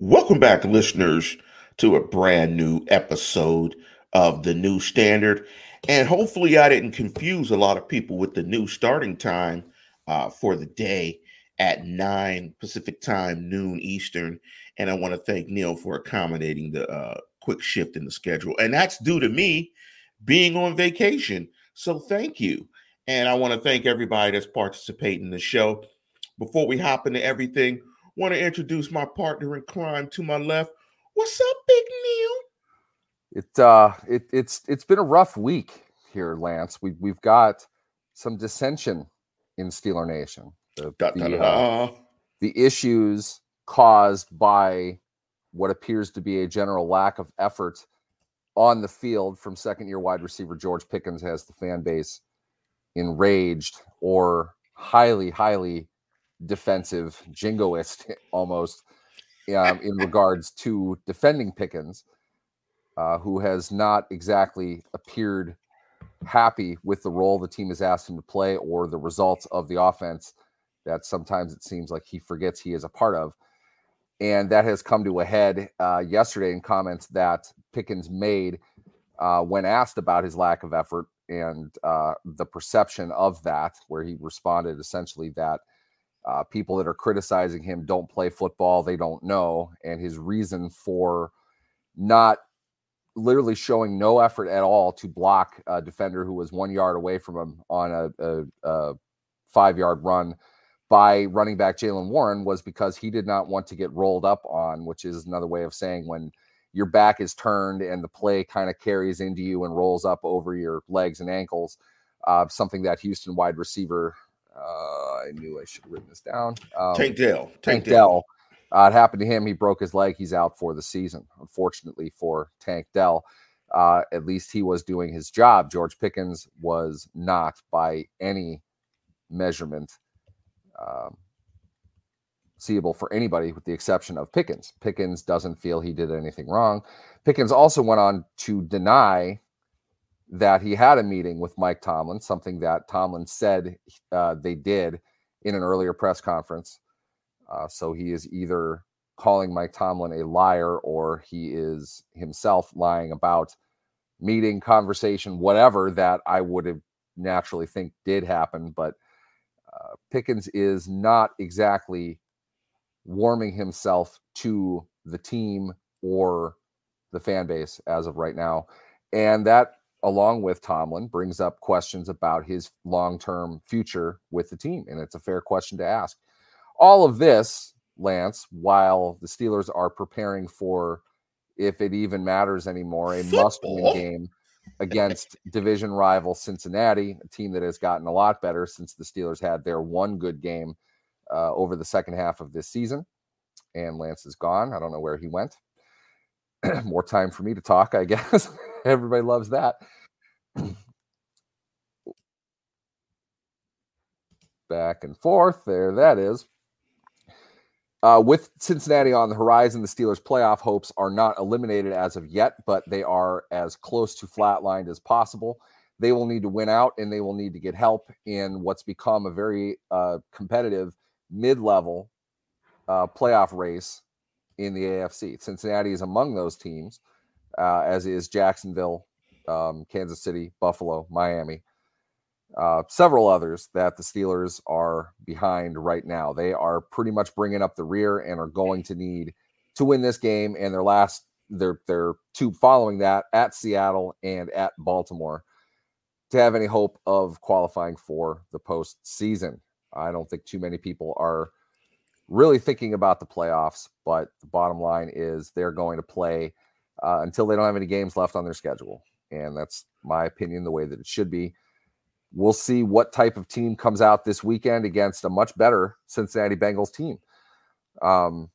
Welcome back, listeners, to a brand new episode of the new standard. And hopefully, I didn't confuse a lot of people with the new starting time uh, for the day at 9 Pacific time, noon Eastern. And I want to thank Neil for accommodating the uh, quick shift in the schedule. And that's due to me being on vacation. So thank you. And I want to thank everybody that's participating in the show. Before we hop into everything, want to introduce my partner in crime to my left. What's up, Big Neil? It uh it it's it's been a rough week here, Lance. We we've got some dissension in Steeler Nation. The, Da, da, da, uh, the issues caused by what appears to be a general lack of effort on the field from second year wide receiver George Pickens has the fan base enraged or highly, highly defensive, jingoist almost um, in regards to defending Pickens, uh, who has not exactly appeared happy with the role the team has asked him to play or the results of the offense that sometimes it seems like he forgets he is a part of. And that has come to a head uh, yesterday in comments that Pickens made uh, when asked about his lack of effort and uh, the perception of that, where he responded essentially that uh, people that are criticizing him don't play football, they don't know. And his reason for not literally showing no effort at all to block a defender who was one yard away from him on a, a, a five yard run by running back Jaylen Warren was because he did not want to get rolled up on, which is another way of saying when your back is turned and the play kind of carries into you and rolls up over your legs and ankles. Uh, something that Houston wide receiver, I knew I should have written this down. Um, Tank Dell. Tank Tank Dell. Dell. Uh, it happened to him. He broke his leg. He's out for the season. Unfortunately for Tank Dell, uh, at least he was doing his job. George Pickens was not by any measurement um, seeable for anybody with the exception of Pickens. Pickens doesn't feel he did anything wrong. Pickens also went on to deny that he had a meeting with Mike Tomlin, something that Tomlin said uh, they did in an earlier press conference. Uh, so he is either calling Mike Tomlin a liar or he is himself lying about meeting, conversation, whatever that I would have naturally think did happen. But uh, Pickens is not exactly warming himself to the team or the fan base as of right now. And that, along with Tomlin, brings up questions about his long term future with the team. And it's a fair question to ask. All of this, Lance, while the Steelers are preparing for, if it even matters anymore, a must win game against division rival Cincinnati, a team that has gotten a lot better since the Steelers had their one good game uh, over the second half of this season. And Lance is gone. I don't know where he went. More time for me to talk, I guess. Everybody loves that. Back and forth. There that is. Uh, with Cincinnati on the horizon, the Steelers' playoff hopes are not eliminated as of yet, but they are as close to flatlined as possible. They will need to win out and they will need to get help in what's become a very uh, competitive mid level uh, playoff race in the AFC. Cincinnati is among those teams, uh, as is Jacksonville, um, Kansas City, Buffalo, Miami uh, several others that the Steelers are behind right now. They are pretty much bringing up the rear and are going to need to win this game and their last their their two following that at Seattle and at Baltimore to have any hope of qualifying for the postseason. I don't think too many people are really thinking about the playoffs, but the bottom line is they're going to play uh, until they don't have any games left on their schedule, and that's my opinion, the way that it should be. We'll see what type of team comes out this weekend against a much better Cincinnati Bengals team. Um,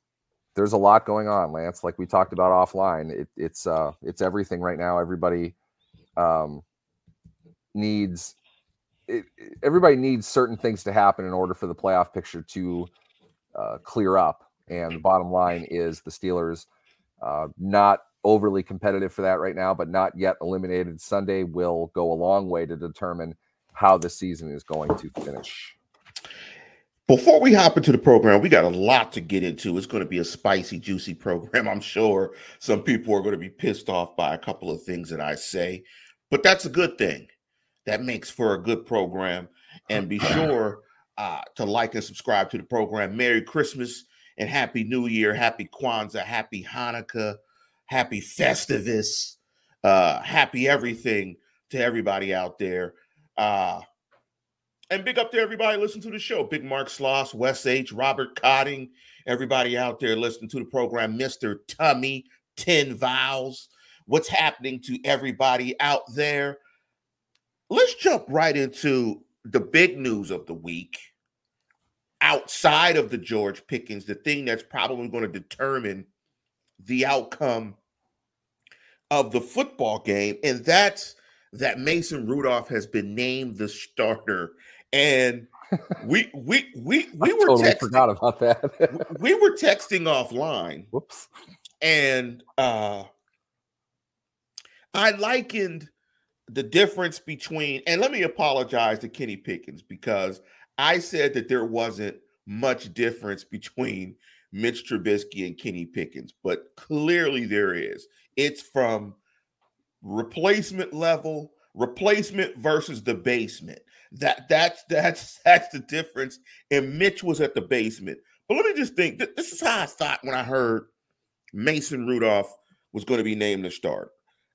there's a lot going on, Lance. Like we talked about offline, it, it's uh, it's everything right now. Everybody um, needs it, everybody needs certain things to happen in order for the playoff picture to uh, clear up. And the bottom line is the Steelers uh, not overly competitive for that right now, but not yet eliminated. Sunday will go a long way to determine how the season is going to finish. Before we hop into the program, we got a lot to get into. It's going to be a spicy, juicy program. I'm sure some people are going to be pissed off by a couple of things that I say, but that's a good thing. That makes for a good program. And be sure uh, to like and subscribe to the program. Merry Christmas and Happy New Year. Happy Kwanzaa. Happy Hanukkah. Happy Festivus. Uh, happy everything to everybody out there. Uh, and big up to everybody listening to the show. Big Mark Sloss, Wes H, Robert Cotting, everybody out there listening to the program. Mr. Tummy, 10 Vowels. What's happening to everybody out there? Let's jump right into the big news of the week. Outside of the George Pickens, the thing that's probably going to determine the outcome of the football game, and that's that Mason Rudolph has been named the starter and we we we we were totally texting, forgot about that. we were texting offline Whoops. and uh I likened the difference between and let me apologize to Kenny Pickens because I said that there wasn't much difference between Mitch Trubisky and Kenny Pickens, but clearly there is. It's from replacement level, replacement versus the basement. That that's that's that's the difference. And Mitch was at the basement. But let me just think. th- This is how I thought when I heard Mason Rudolph was going to be named the start.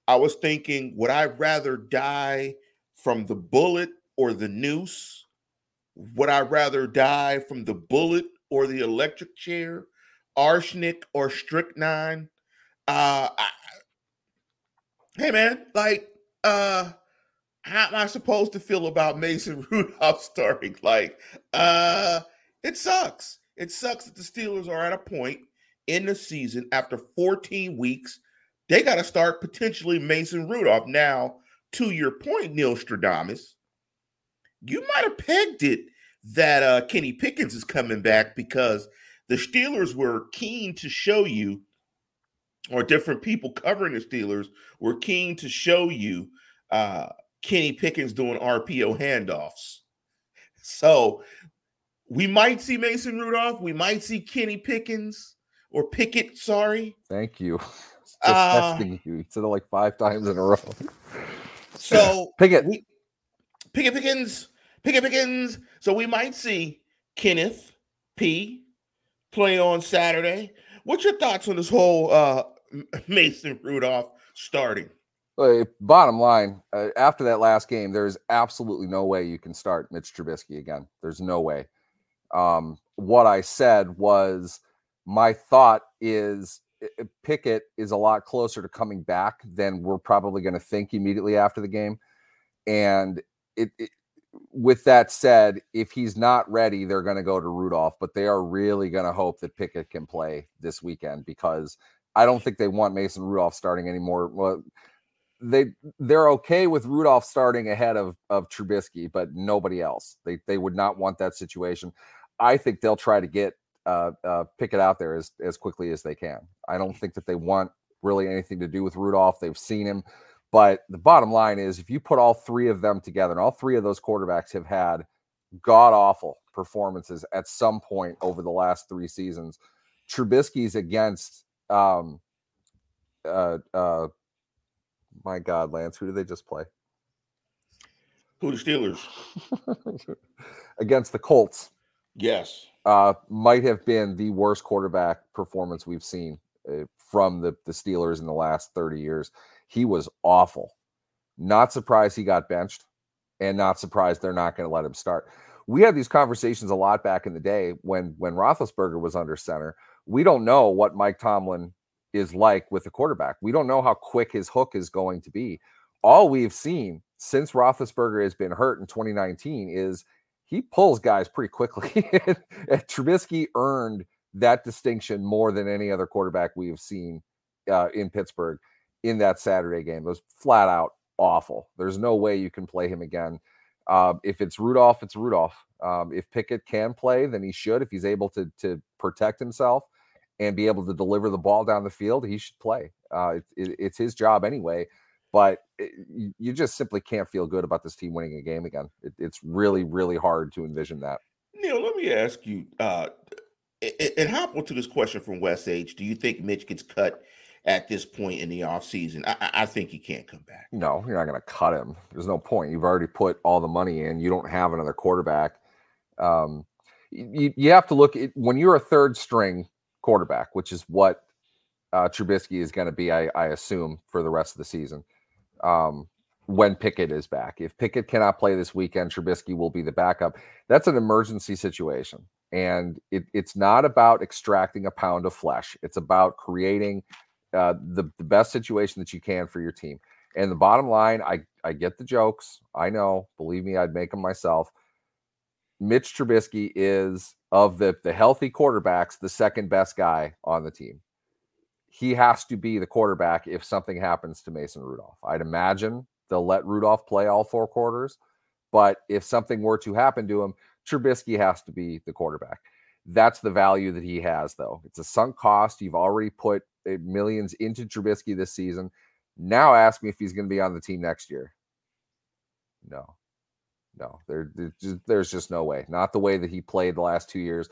I was thinking, would I rather die from the bullet or the noose? Would I rather die from the bullet or the electric chair, arsenic or strychnine? Uh, I, hey man, like, uh, how am I supposed to feel about Mason Rudolph starting? Like, uh, it sucks. It sucks that the Steelers are at a point in the season after 14 weeks. They got to start potentially Mason Rudolph. Now, to your point, Neil Stradamus, you might have pegged it that uh, Kenny Pickens is coming back because the Steelers were keen to show you, or different people covering the Steelers were keen to show you uh, Kenny Pickens doing RPO handoffs. So we might see Mason Rudolph. We might see Kenny Pickens or Pickett. Sorry. Thank you. Just Uh, texting you. He said it like five times in a row. So Pickett. we Pickett Pickens, Pickett Pickens. So we might see Kenneth P play on Saturday. What's your thoughts on this whole uh Mason Rudolph starting? Uh, bottom line, uh, after that last game, there is absolutely no way you can start Mitch Trubisky again. There's no way. Um, what I said was my thought is i- i- Pickett is a lot closer to coming back than we're probably going to think immediately after the game. And it, it, with that said, if he's not ready, they're going to go to Rudolph, but they are really going to hope that Pickett can play this weekend because I don't think they want Mason Rudolph starting anymore. Well, they they're okay with Rudolph starting ahead of of Trubisky, but nobody else. They they would not want that situation. I think they'll try to get uh, uh, Pickett out there as as quickly as they can. I don't think that they want really anything to do with Rudolph. They've seen him, but the bottom line is if you put all three of them together, and all three of those quarterbacks have had god awful performances at some point over the last three seasons. Trubisky's against um uh uh my god, Lance, who did they just play? Who the Steelers? against the Colts. Yes. Uh might have been the worst quarterback performance we've seen uh, from the the Steelers in the last 30 years. He was awful. Not surprised he got benched and not surprised they're not going to let him start. We had these conversations a lot back in the day when when Roethlisberger was under center. We don't know what Mike Tomlin is like with the quarterback. We don't know how quick his hook is going to be. All we've seen since Roethlisberger has been hurt in 2019 is he pulls guys pretty quickly. Trubisky earned that distinction more than any other quarterback we have seen uh, in Pittsburgh in that Saturday game. It was flat out awful. There's no way you can play him again. Uh, if it's Rudolph, it's Rudolph. Um, if Pickett can play, then he should. If he's able to to protect himself and be able to deliver the ball down the field, he should play. Uh, it, it, it's his job anyway. But it, you, just simply can't feel good about this team winning a game again. It, it's really, really hard to envision that. Neil, let me ask you, uh, and hop onto this question from West H. Do you think Mitch gets cut at this point in the offseason? I, I think he can't come back. No, you're not going to cut him. There's no point. You've already put all the money in. You don't have another quarterback. Um, you, you have to look at when you're a third string quarterback, which is what uh, Trubisky is going to be, I, I, assume, for the rest of the season. Um, when Pickett is back, if Pickett cannot play this weekend, Trubisky will be the backup. That's an emergency situation, and it, it's not about extracting a pound of flesh. It's about creating uh, the the best situation that you can for your team. And the bottom line, I I get the jokes. I know. Believe me, I'd make them myself. Mitch Trubisky is of the the healthy quarterbacks the second best guy on the team. He has to be the quarterback if something happens to Mason Rudolph. I'd imagine they'll let Rudolph play all four quarters, but if something were to happen to him, Trubisky has to be the quarterback. That's the value that he has, though. It's a sunk cost. You've already put millions into Trubisky this season. Now ask me if he's going to be on the team next year. No, no, there, there's, just, no way. Not the way that he played the last two years.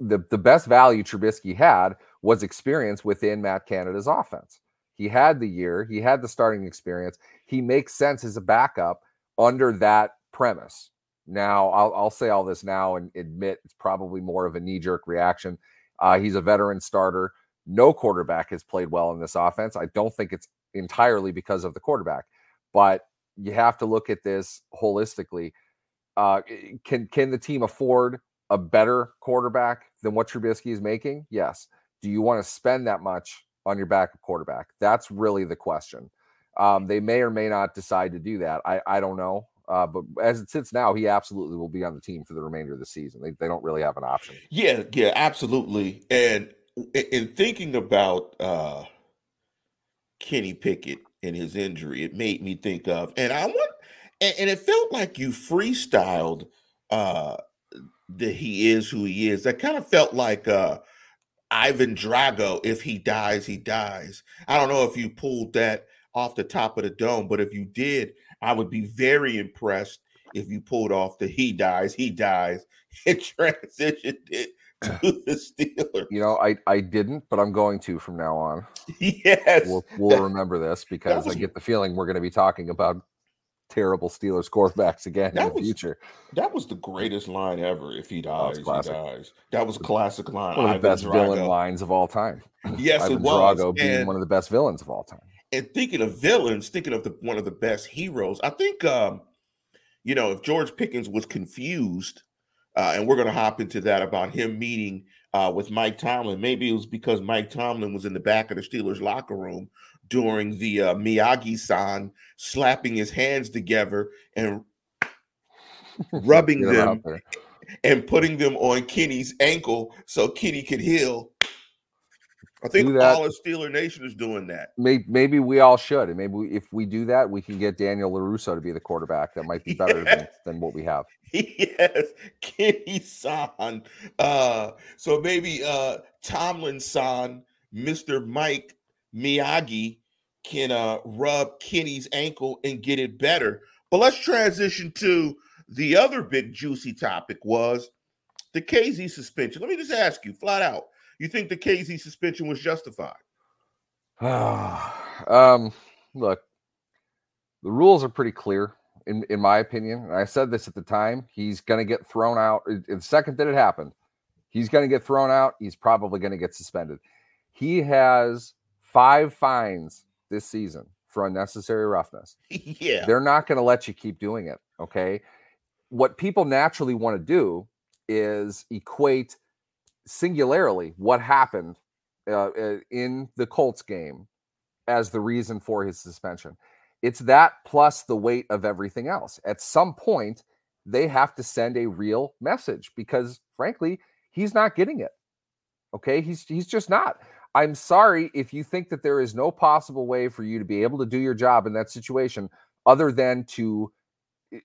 The, the best value Trubisky had was experience within Matt Canada's offense. He had the year, he had the starting experience. He makes sense as a backup under that premise. Now, I'll, I'll say all this now and admit it's probably more of a knee jerk reaction. Uh, he's a veteran starter. No quarterback has played well in this offense. I don't think it's entirely because of the quarterback, but you have to look at this holistically. Uh, can can the team afford a better quarterback than what Trubisky is making? Yes. Do you want to spend that much on your backup quarterback? That's really the question. Um, they may or may not decide to do that. I, I don't know. Uh, but as it sits now, he absolutely will be on the team for the remainder of the season. They, they don't really have an option. Yeah, yeah, absolutely. And in thinking about uh, Kenny Pickett, and his injury. It made me think of, and I want, and, and it felt like you freestyled uh that he is who he is. That kind of felt like uh Ivan Drago. If he dies, he dies. I don't know if you pulled that off the top of the dome, but if you did, I would be very impressed if you pulled off the he dies, he dies, and transitioned it the Steelers. You know, I I didn't, but I'm going to from now on. Yes, we'll, we'll remember this because was, I get the feeling we're going to be talking about terrible Steelers quarterbacks again in the was, future. That was the greatest line ever. If he dies, he dies. That was a classic line. One of the best Drago. villain lines of all time. Yes, Ivan it was. Drago being and, one of the best villains of all time. And thinking of villains, thinking of the one of the best heroes, I think. um you know, if George Pickens was confused uh, and we're going to hop into that about him meeting uh, with Mike Tomlin. Maybe it was because Mike Tomlin was in the back of the Steelers locker room during the uh, Miyagi san slapping his hands together and rubbing them and putting them on Kenny's ankle so Kenny could heal I think all of Steeler Nation is doing that. Maybe, maybe we all should. And maybe we, if we do that, we can get Daniel LaRusso to be the quarterback. That might be better yes. than, than, what we have. Yes. Kenny San. Uh, so maybe uh, Tomlin San, Mr. Mike Miyagi can uh, rub Kenny's ankle and get it better. But let's transition to the other big juicy topic was the Kazee suspension. Let me just ask you flat out you think the Kazee suspension was justified? um, look, the rules are pretty clear in, in my opinion. And I said this at the time. He's going to get thrown out. In the second that it happened, he's going to get thrown out. He's probably going to get suspended. He has five fines this season for unnecessary roughness. yeah. They're not going to let you keep doing it. Okay. What people naturally want to do is equate singularly what happened uh, uh, in the Colts game as the reason for his suspension. It's that plus the weight of everything else. At some point, they have to send a real message because, frankly, he's not getting it. Okay, he's he's just not. I'm sorry if you think that there is no possible way for you to be able to do your job in that situation other than to eh,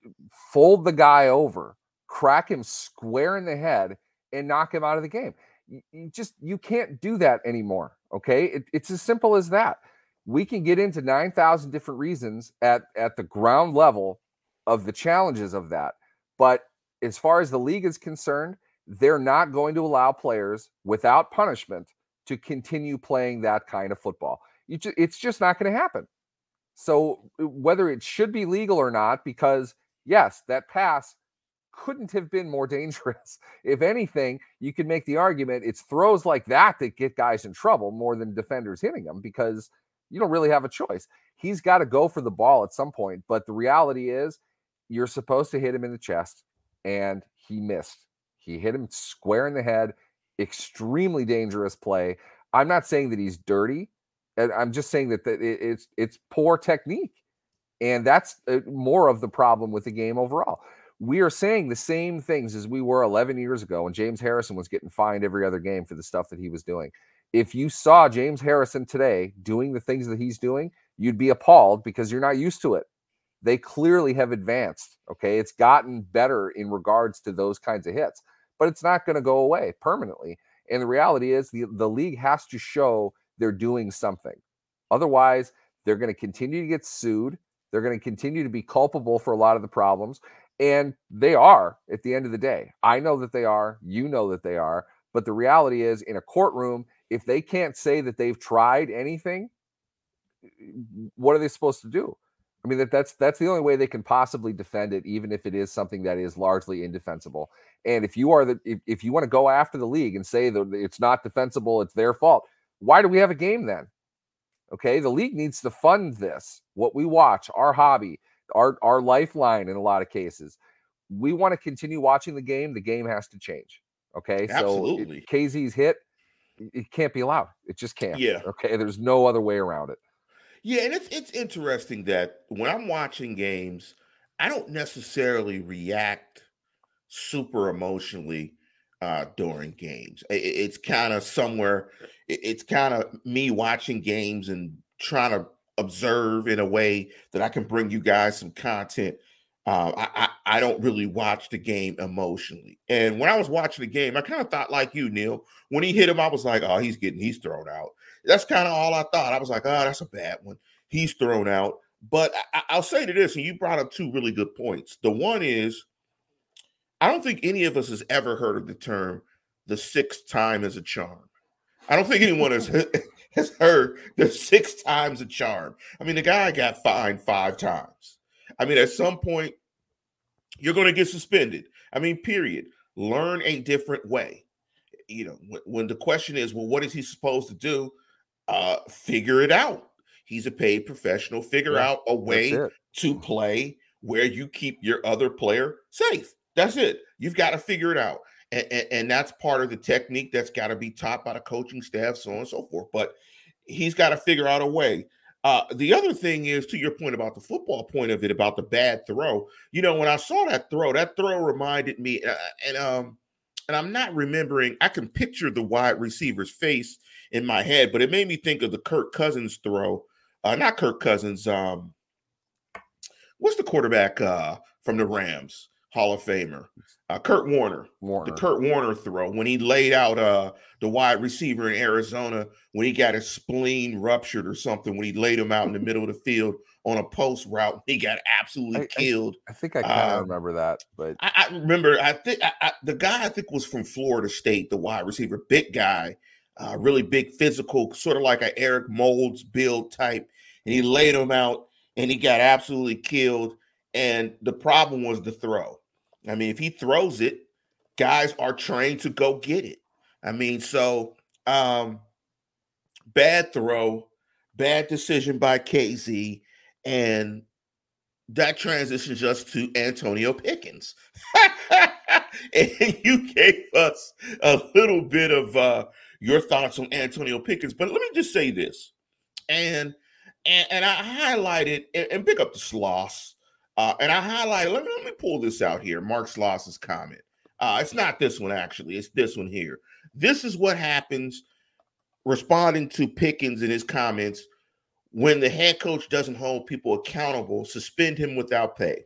fold the guy over, crack him square in the head, and knock him out of the game. You, you just you can't do that anymore. Okay, it, it's as simple as that. We can get into nine thousand different reasons at at the ground level of the challenges of that, but as far as the league is concerned, they're not going to allow players without punishment to continue playing that kind of football. Ju- it's just not going to happen. So whether it should be legal or not, because yes, that pass couldn't have been more dangerous. If anything, you could make the argument it's throws like that that get guys in trouble more than defenders hitting them because you don't really have a choice. He's got to go for the ball at some point, but the reality is you're supposed to hit him in the chest and he missed. He hit him square in the head. Extremely dangerous play. I'm not saying that he's dirty. I'm just saying that, it's it's poor technique, and that's uh, more of the problem with the game overall. We are saying the same things as we were 11 years ago when James Harrison was getting fined every other game for the stuff that he was doing. If you saw James Harrison today doing the things that he's doing, you'd be appalled because you're not used to it. They clearly have advanced. Okay. It's gotten better in regards to those kinds of hits, but it's not going to go away permanently. And the reality is the, the league has to show they're doing something. Otherwise, they're going to continue to get sued. They're going to continue to be culpable for a lot of the problems. And they are at the end of the day. I know that they are. You know that they are. But the reality is, in a courtroom, if they can't say that they've tried anything, what are they supposed to do? I mean that that's that's the only way they can possibly defend it, even if it is something that is largely indefensible. And if you are the if, if you want to go after the league and say that it's not defensible, it's their fault, why do we have a game then? Okay, the league needs to fund this. What we watch, our hobby, our our lifeline in a lot of cases. We want to continue watching the game. The game has to change. Okay, Absolutely. so Kazee's hit, it can't be allowed. It just can't. Yeah. Okay, there's no other way around it. Yeah, and it's it's interesting that when I'm watching games, I don't necessarily react super emotionally uh, during games. It, it's kind of somewhere. It, it's kind of me watching games and trying to observe in a way that I can bring you guys some content. Uh, I, I, I don't really watch the game emotionally. And when I was watching the game, I kind of thought like you, Neil. When he hit him, I was like, oh, he's getting he's thrown out. That's kind of all I thought. I was like, oh, that's a bad one. He's thrown out. But I, will say to this, and you brought up two really good points. The one is, I don't think any of us has ever heard of the term the sixth time is a charm. I don't think anyone has has heard the six times a charm. I mean, the guy got fined five times. I mean, at some point, you're going to get suspended. I mean, period. Learn a different way. You know, when, when the question is, well, what is he supposed to do? Uh, figure it out. He's a paid professional. Figure yeah, out a way to play where you keep your other player safe. That's it. You've got to figure it out. And, and, that's part of the technique that's got to be taught by the coaching staff, so on and so forth. But he's got to figure out a way. Uh, the other thing is to your point about the football point of it, about the bad throw. You know, when I saw that throw, that throw reminded me, uh, and um, and I'm not remembering. I can picture the wide receiver's face in my head, but it made me think of the Kirk Cousins throw. Uh, not Kirk Cousins. Um, what's the quarterback uh from the Rams? Hall of Famer, uh, Kurt Warner, Warner, the Kurt Warner throw when he laid out uh, the wide receiver in Arizona when he got his spleen ruptured or something when he laid him out in the middle of the field on a post route. He got absolutely I, killed. I, I think I kind of um, remember that, but I, I remember. I think the guy I think was from Florida State, the wide receiver, big guy, uh, really big, physical, sort of like an Eric Moulds build type, and he laid him out and he got absolutely killed. And the problem was the throw I mean, if he throws it, guys are trained to go get it. I mean, so um bad throw, bad decision by Kazee, and that transitions us to Antonio Pickens. and you gave us a little bit of uh, your thoughts on Antonio Pickens, but let me just say this, and and, and I highlighted and, and pick up the sloss uh, and I highlighted, let me, let me pull this out here Mark Sloss's comment. Uh, it's not this one, actually, it's this one here. This is what happens responding to Pickens in his comments when the head coach doesn't hold people accountable, suspend him without pay.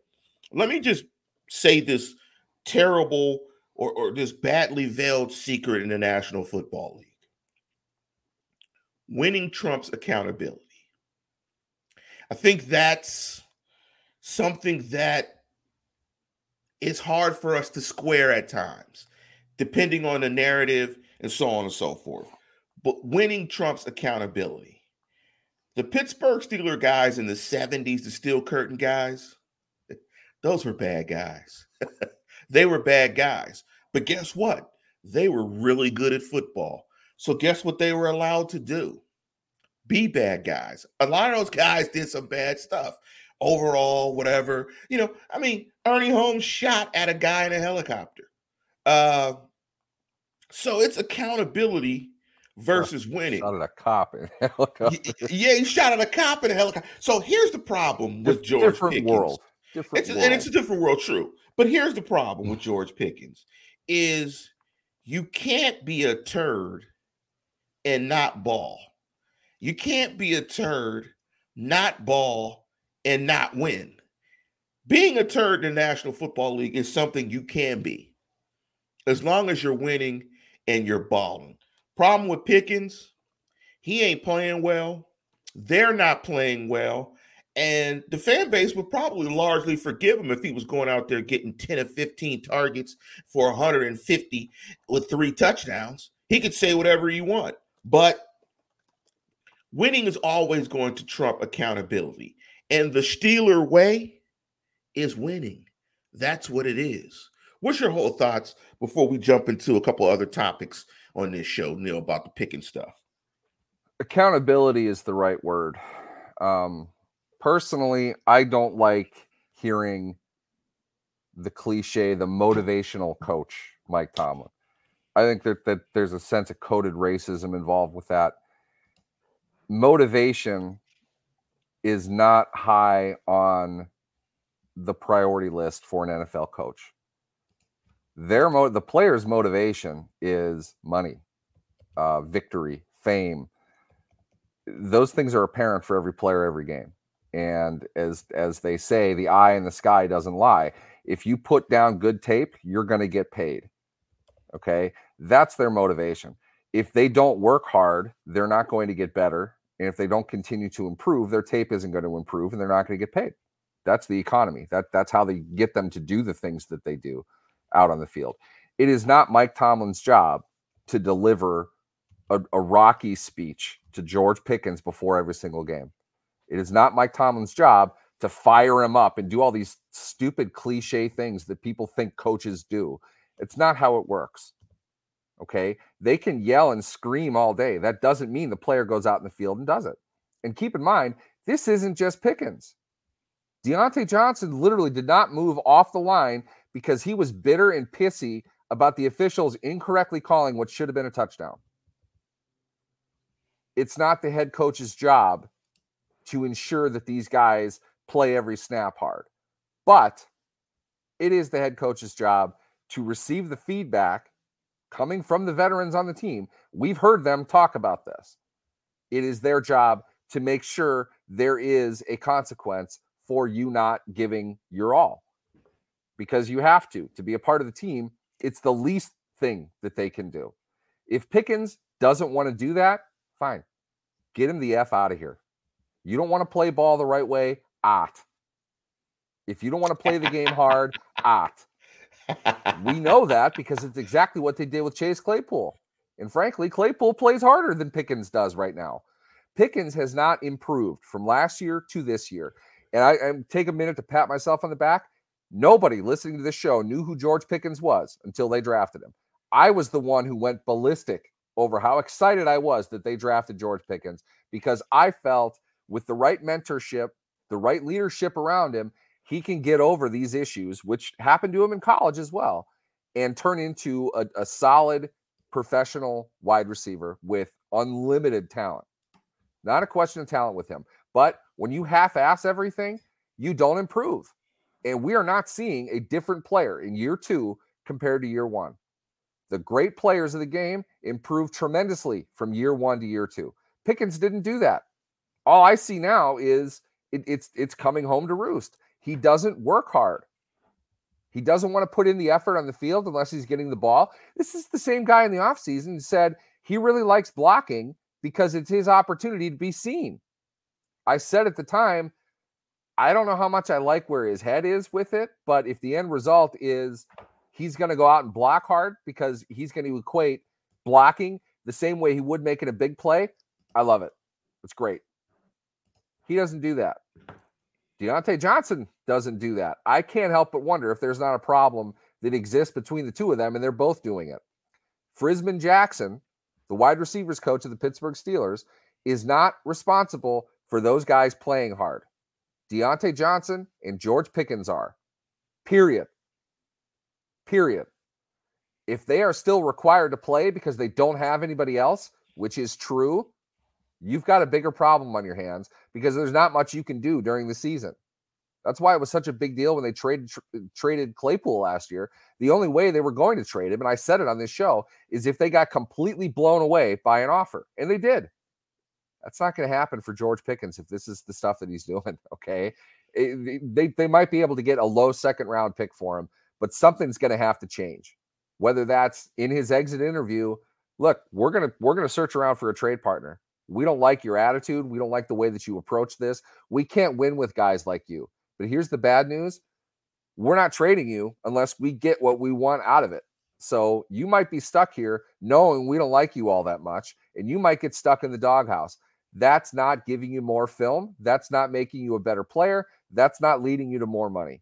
Let me just say this terrible or, or this badly veiled secret in the National Football League winning trumps accountability. I think that's something that it's hard for us to square at times, depending on the narrative and so on and so forth. But winning trumps accountability. The Pittsburgh Steeler guys in the 70s, the Steel Curtain guys, those were bad guys. they were bad guys. But guess what? They were really good at football. So guess what they were allowed to do? Be bad guys. A lot of those guys did some bad stuff. Overall, whatever. You know, I mean, Ernie Holmes shot at a guy in a helicopter. Uh, so it's accountability versus winning. Shot at a cop in a helicopter. Yeah, he shot at a cop in a helicopter. So here's the problem with George different Pickens. world. Different It's, world. and it's a different world, true. But here's the problem with George Pickens is you can't be a turd and not ball. You can't be a turd, not ball, and not win. Being a turd in the National Football League is something you can be as long as you're winning and you're balling. Problem with Pickens, he ain't playing well. They're not playing well. And the fan base would probably largely forgive him if he was going out there getting 10 or 15 targets for 150 with three touchdowns. He could say whatever he want. But winning is always going to trump accountability. And the Steeler way is winning. That's what it is. What's your whole thoughts before we jump into a couple other topics on this show, Neil, about the picking stuff? accountability is the right word. Um, personally, I don't like hearing the cliche, the motivational coach, Mike Tomlin. I think that, that there's a sense of coded racism involved with that. Motivation is not high on the priority list for an NFL coach. Their mo- the player's motivation is money, uh, victory, fame, those things are apparent for every player every game. And as as they say the eye in the sky doesn't lie. If you put down good tape you're going to get paid okay? That's their motivation. If they don't work hard they're not going to get better and if they don't continue to improve their tape isn't going to improve and they're not going to get paid that's the economy that that's how they get them to do the things that they do out on the field it is not mike tomlin's job to deliver a, a rocky speech to George Pickens before every single game. It is not Mike Tomlin's job to fire him up and do all these stupid cliche things that people think coaches do. It's not how it works. Okay. They can yell and scream all day. That doesn't mean the player goes out in the field and does it. And keep in mind, this isn't just Pickens. Diontae Johnson literally did not move off the line because he was bitter and pissy about the officials incorrectly calling what should have been a touchdown it's not the head coach's job to ensure that these guys play every snap hard. But it is the head coach's job to receive the feedback coming from the veterans on the team. We've heard them talk about this. It is their job to make sure there is a consequence for you not giving your all because you have to to be a part of the team. It's the least thing that they can do. If Pickens doesn't want to do that, fine. Get him the F out of here. You don't want to play ball the right way, art. If you don't want to play the game hard, art. We know that because it's exactly what they did with Chase Claypool. And frankly, Claypool plays harder than Pickens does right now. Pickens has not improved from last year to this year. And I, I take a minute to pat myself on the back. Nobody listening to this show knew who George Pickens was until they drafted him. I was the one who went ballistic over how excited I was that they drafted George Pickens because I felt with the right mentorship, the right leadership around him, he can get over these issues, which happened to him in college as well, and turn into a, a solid professional wide receiver with unlimited talent. Not a question of talent with him. But when you half ass everything, you don't improve. And we are not seeing a different player in year two compared to year one. The great players of the game improved tremendously from year one to year two. Pickens didn't do that. All I see now is it, it's it's coming home to roost. He doesn't work hard. He doesn't want to put in the effort on the field unless he's getting the ball. This is the same guy in the offseason who said he really likes blocking because it's his opportunity to be seen. I said at the time, I don't know how much I like where his head is with it, but if the end result is he's going to go out and block hard because he's going to equate blocking the same way he would make making a big play, I love it. It's great. He doesn't do that. Diontae Johnson doesn't do that. I can't help but wonder if there's not a problem that exists between the two of them and they're both doing it. Frisman Jackson, the wide receivers coach of the Pittsburgh Steelers, is not responsible for those guys playing hard. Diontae Johnson and George Pickens are. Period. Period. If they are still required to play because they don't have anybody else, which is true, you've got a bigger problem on your hands because there's not much you can do during the season. That's why it was such a big deal when they traded tr- uh, traded Claypool last year. The only way they were going to trade him, and I said it on this show, is if they got completely blown away by an offer, and they did. That's not going to happen for George Pickens if this is the stuff that he's doing. Okay, it, they they might be able to get a low second round pick for him, but something's going to have to change. Whether that's in his exit interview, look, we're gonna we're gonna search around for a trade partner. We don't like your attitude. We don't like the way that you approach this. We can't win with guys like you. But here's the bad news we're not trading you unless we get what we want out of it. So you might be stuck here knowing we don't like you all that much, and you might get stuck in the doghouse. That's not giving you more film. That's not making you a better player. That's not leading you to more money.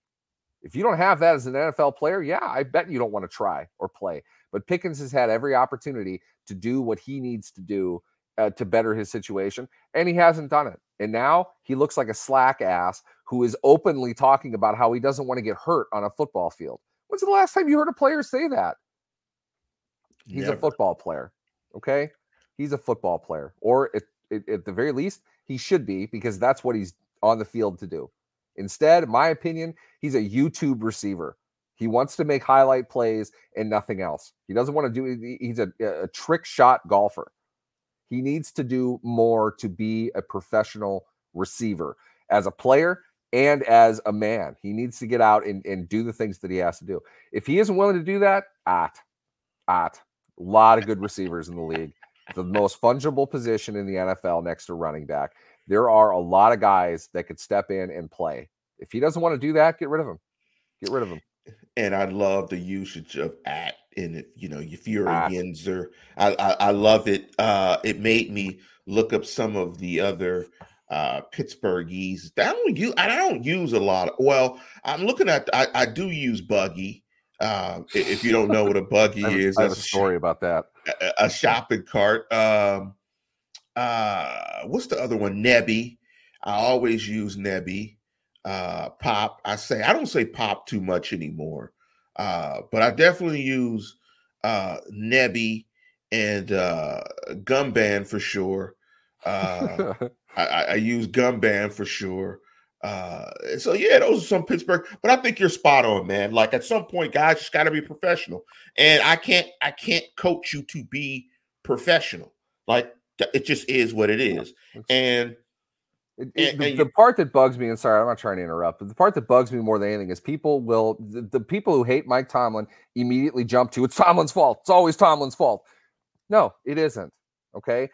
If you don't have that as an NFL player, yeah, I bet you don't want to try or play. But Pickens has had every opportunity to do what he needs to do uh, to better his situation, and he hasn't done it. And now he looks like a slack ass who is openly talking about how he doesn't want to get hurt on a football field. When's the last time you heard a player say that? He's Never. a football player. Okay. He's a football player. Or at, at the very least, he should be because that's what he's on the field to do. Instead, in my opinion, he's a YouTube receiver. He wants to make highlight plays and nothing else. He doesn't want to do he's a, a trick shot golfer. He needs to do more to be a professional receiver as a player and as a man. He needs to get out and, and do the things that he has to do. If he isn't willing to do that, at, at, a lot of good receivers in the league. The most fungible position in the NFL next to running back. There are a lot of guys that could step in and play. If he doesn't want to do that, get rid of him. Get rid of him. And I love the usage of at in it. You know, if you're a Yinzer, I, I, I love it. Uh, it made me look up some of the other uh Pittsburghese. I don't use I don't use a lot of well, I'm looking at I, I do use buggy. Uh, if you don't know what a buggy I have, is, I have a story about that. A, a shopping cart. Um, uh, what's the other one? Nebby. I always use Nebby. Uh, pop. I say I don't say pop too much anymore. Uh, but I definitely use uh, Nebby and uh, Band for sure. Uh, I, I use Gumband for sure. Uh, so yeah, those are some Pittsburgh, but I think you're spot on, man. Like at some point, guys just got to be professional, and I can't, I can't coach you to be professional. Like it just is what it is, and it, it, the, the, part that bugs me, and sorry, I'm not trying to interrupt, but the part that bugs me more than anything is people will the, the, people who hate Mike Tomlin immediately jump to it's Tomlin's fault. It's always Tomlin's fault. No, it isn't. Okay.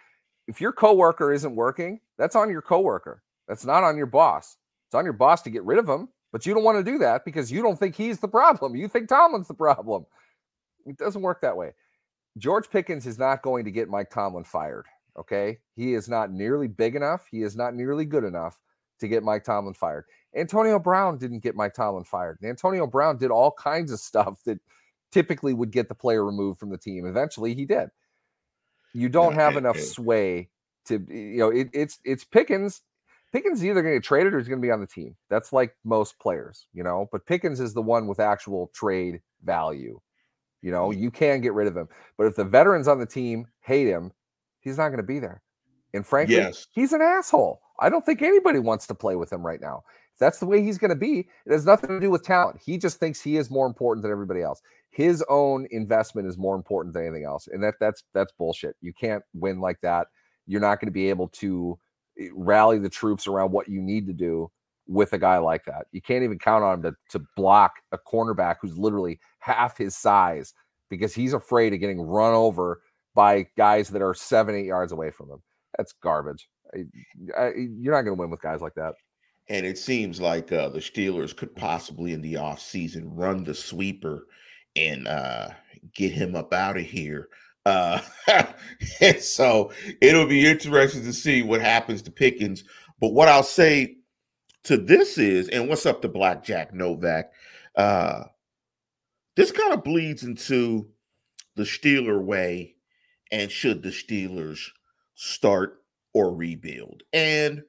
If your coworker isn't working, that's on your coworker. That's not on your boss. It's on your boss to get rid of him, but you don't want to do that because you don't think he's the problem. You think Tomlin's the problem. It doesn't work that way. George Pickens is not going to get Mike Tomlin fired. Okay. He is not nearly big enough. He is not nearly good enough to get Mike Tomlin fired. Antonio Brown didn't get Mike Tomlin fired. Antonio Brown did all kinds of stuff that typically would get the player removed from the team. Eventually he did. You don't have enough sway to you know it, it's it's Pickens. Pickens is either going to get traded or he's going to be on the team. That's like most players, you know. But Pickens is the one with actual trade value. You know, mm. you can get rid of him. But if the veterans on the team hate him, he's not going to be there. And frankly, yes. he's an asshole. I don't think anybody wants to play with him right now. If that's the way he's going to be, it has nothing to do with talent. He just thinks he is more important than everybody else. His own investment is more important than anything else. And that that's that's bullshit. You can't win like that. You're not going to be able to eh, rally the troops around what you need to do with a guy like that. You can't even count on him to, to block a cornerback who's literally half his size because he's afraid of getting run over by guys that are seven, eight yards away from him. That's garbage. I, I, you're not going to win with guys like that. and it seems like uh, the Steelers could possibly in the offseason run the sweeper and uh, get him up out of here. Uh, and so it'll be interesting to see what happens to Pickens. But what I'll say to this is, and what's up to Blackjack Novak? Uh, this kind of bleeds into the Steeler way, and should the Steelers start or rebuild? And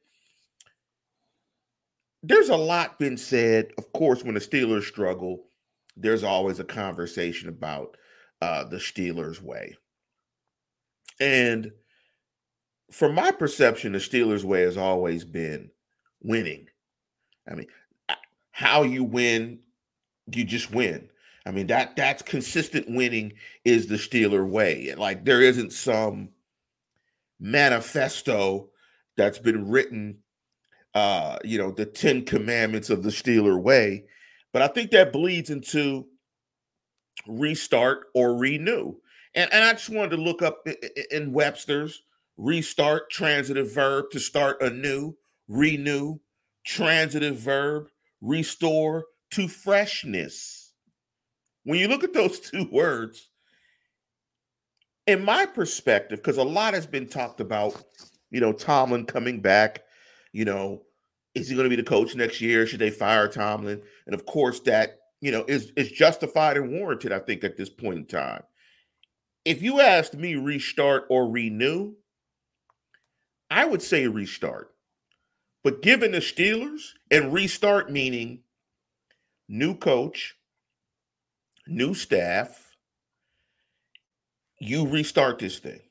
there's a lot been said. Of course, when the Steelers struggle, there's always a conversation about uh, the Steelers' way. And from my perception, the Steelers' way has always been winning. I mean, how you win, you just win. I mean that that's consistent winning is the Steeler way. Like there isn't some manifesto that's been written uh, you know, the 10 commandments of the Steeler way. But I think that bleeds into restart or renew. And, and I just wanted to look up in Webster's restart, transitive verb to start anew, renew, transitive verb, restore to freshness. When you look at those two words, in my perspective, because a lot has been talked about, you know, Tomlin coming back you know, is he going to be the coach next year? Should they fire Tomlin? And of course, that you know is is justified and warranted. I think at this point in time, if you asked me restart or renew, I would say restart. But given the Steelers and restart meaning new coach, new staff, you restart this thing.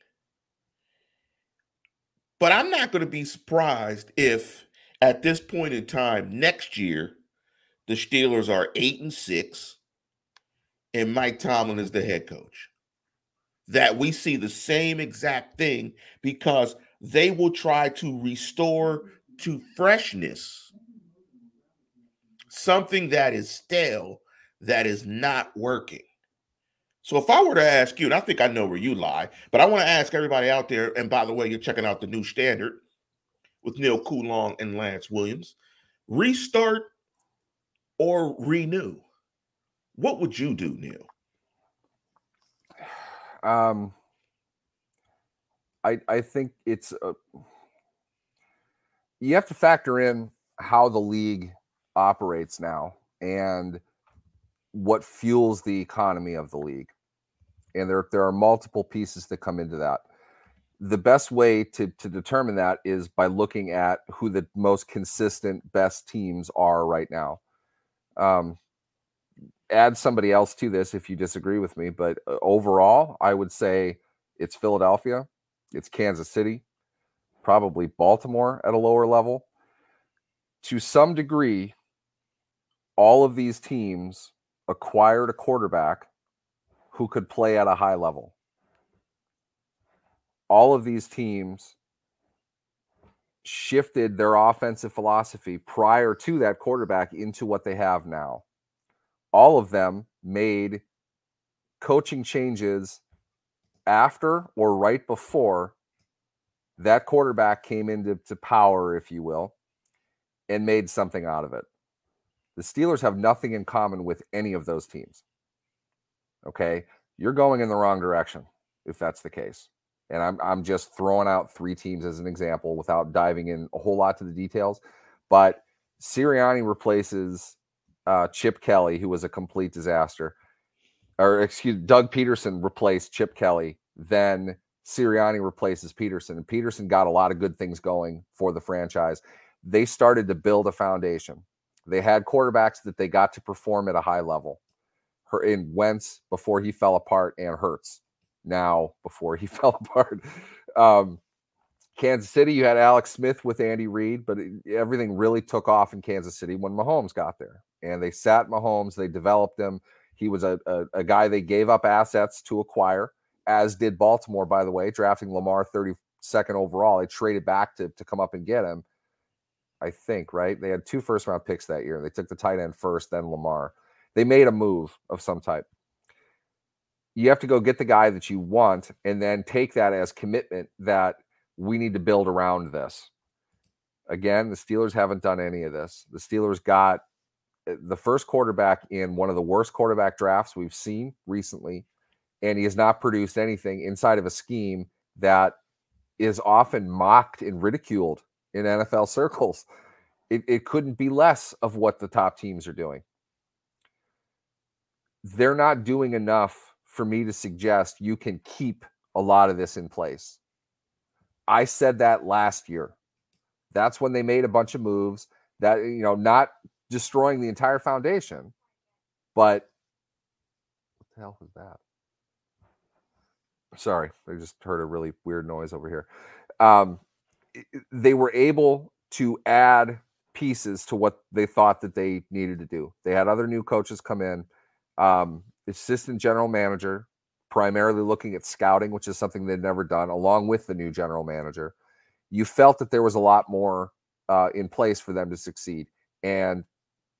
But I'm not going to be surprised if at this point in time next year the Steelers are 8 and 6 and Mike Tomlin is the head coach. That we see the same exact thing because they will try to restore to freshness something that is stale that is not working. So if I were to ask you, and I think I know where you lie, but I want to ask everybody out there, and by the way, you're checking out the new standard with Neil Coulon and Lance Williams, restart or renew. What would you do, Neil? Um, I I think it's a, you have to factor in how the league operates now and what fuels the economy of the league and there there are multiple pieces that come into that. The best way to to determine that is by looking at who the most consistent best teams are right now. Um, add somebody else to this if you disagree with me, but uh, overall, I would say it's Philadelphia, it's Kansas City, probably Baltimore at a lower level. To some degree, all of these teams acquired a quarterback who could play at a high level. All of these teams shifted their offensive philosophy prior to that quarterback into what they have now. All of them made coaching changes after or right before that quarterback came into to power, if you will, and made something out of it. The Steelers have nothing in common with any of those teams. Okay. You're going in the wrong direction if that's the case. And I'm, I'm just throwing out three teams as an example without diving in a whole lot to the details. But Sirianni replaces uh, Chip Kelly, who was a complete disaster. Or excuse Doug Pederson replaced Chip Kelly. Then Sirianni replaces Pederson. And Pederson got a lot of good things going for the franchise. They started to build a foundation. They had quarterbacks that they got to perform at a high level her in Wentz before he fell apart and Hurts now before he fell apart. Um, Kansas City, you had Alex Smith with Andy Reid, but it, everything really took off in Kansas City when Mahomes got there. And they sat Mahomes, they developed him. He was a, a, a guy they gave up assets to acquire, as did Baltimore, by the way, drafting Lamar 32nd overall. They traded back to, to come up and get him. I think, right? They had two first round picks that year. They took the tight end first, then Lamar. They made a move of some type. You have to go get the guy that you want and then take that as commitment that we need to build around this. Again, the Steelers haven't done any of this. The Steelers got eh, the first quarterback in one of the worst quarterback drafts we've seen recently, and he has not produced anything inside of a scheme that is often mocked and ridiculed in NFL circles. It, it couldn't be less of what the top teams are doing. They're not doing enough for me to suggest you can keep a lot of this in place. I said that last year. That's when they made a bunch of moves that, you know, not destroying the entire foundation, but what the hell was that? Sorry, I just heard a really weird noise over here. Um, they were able to add pieces to what they thought that they needed to do. They had other new coaches come in. Um, assistant general manager, primarily looking at scouting, which is something they'd never done, along with the new general manager. You felt that there was a lot more uh, in place for them to succeed. And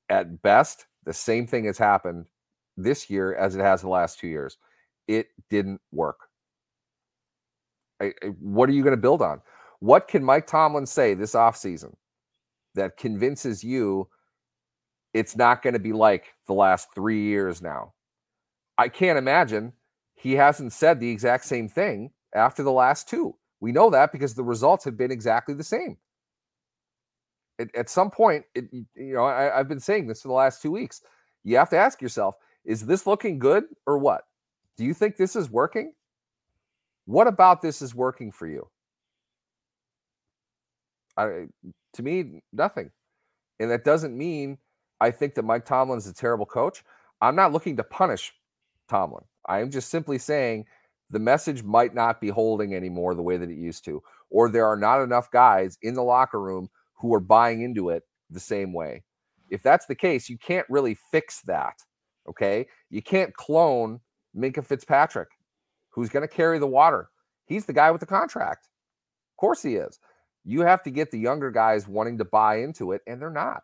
at best, the same thing has happened this year as it has the last two years. It didn't work. I, I, what are you going to build on? What can Mike Tomlin say this offseason that convinces you it's not going to be like the last three years now? I can't imagine he hasn't said the exact same thing after the last two. We know that because the results have been exactly the same. At, at some point, it, you know, I, I've been saying this for the last two weeks. You have to ask yourself: Is this looking good or what? Do you think this is working? What about this is working for you? I, to me, nothing. And that doesn't mean I think that Mike Tomlin is a terrible coach. I'm not looking to punish Tomlin. I am just simply saying the message might not be holding anymore the way that it used to, or there are not enough guys in the locker room who are buying into it the same way. If that's the case, you can't really fix that. Okay. You can't clone Minkah Fitzpatrick, who's going to carry the water. He's the guy with the contract. Of course he is. You have to get the younger guys wanting to buy into it, and they're not.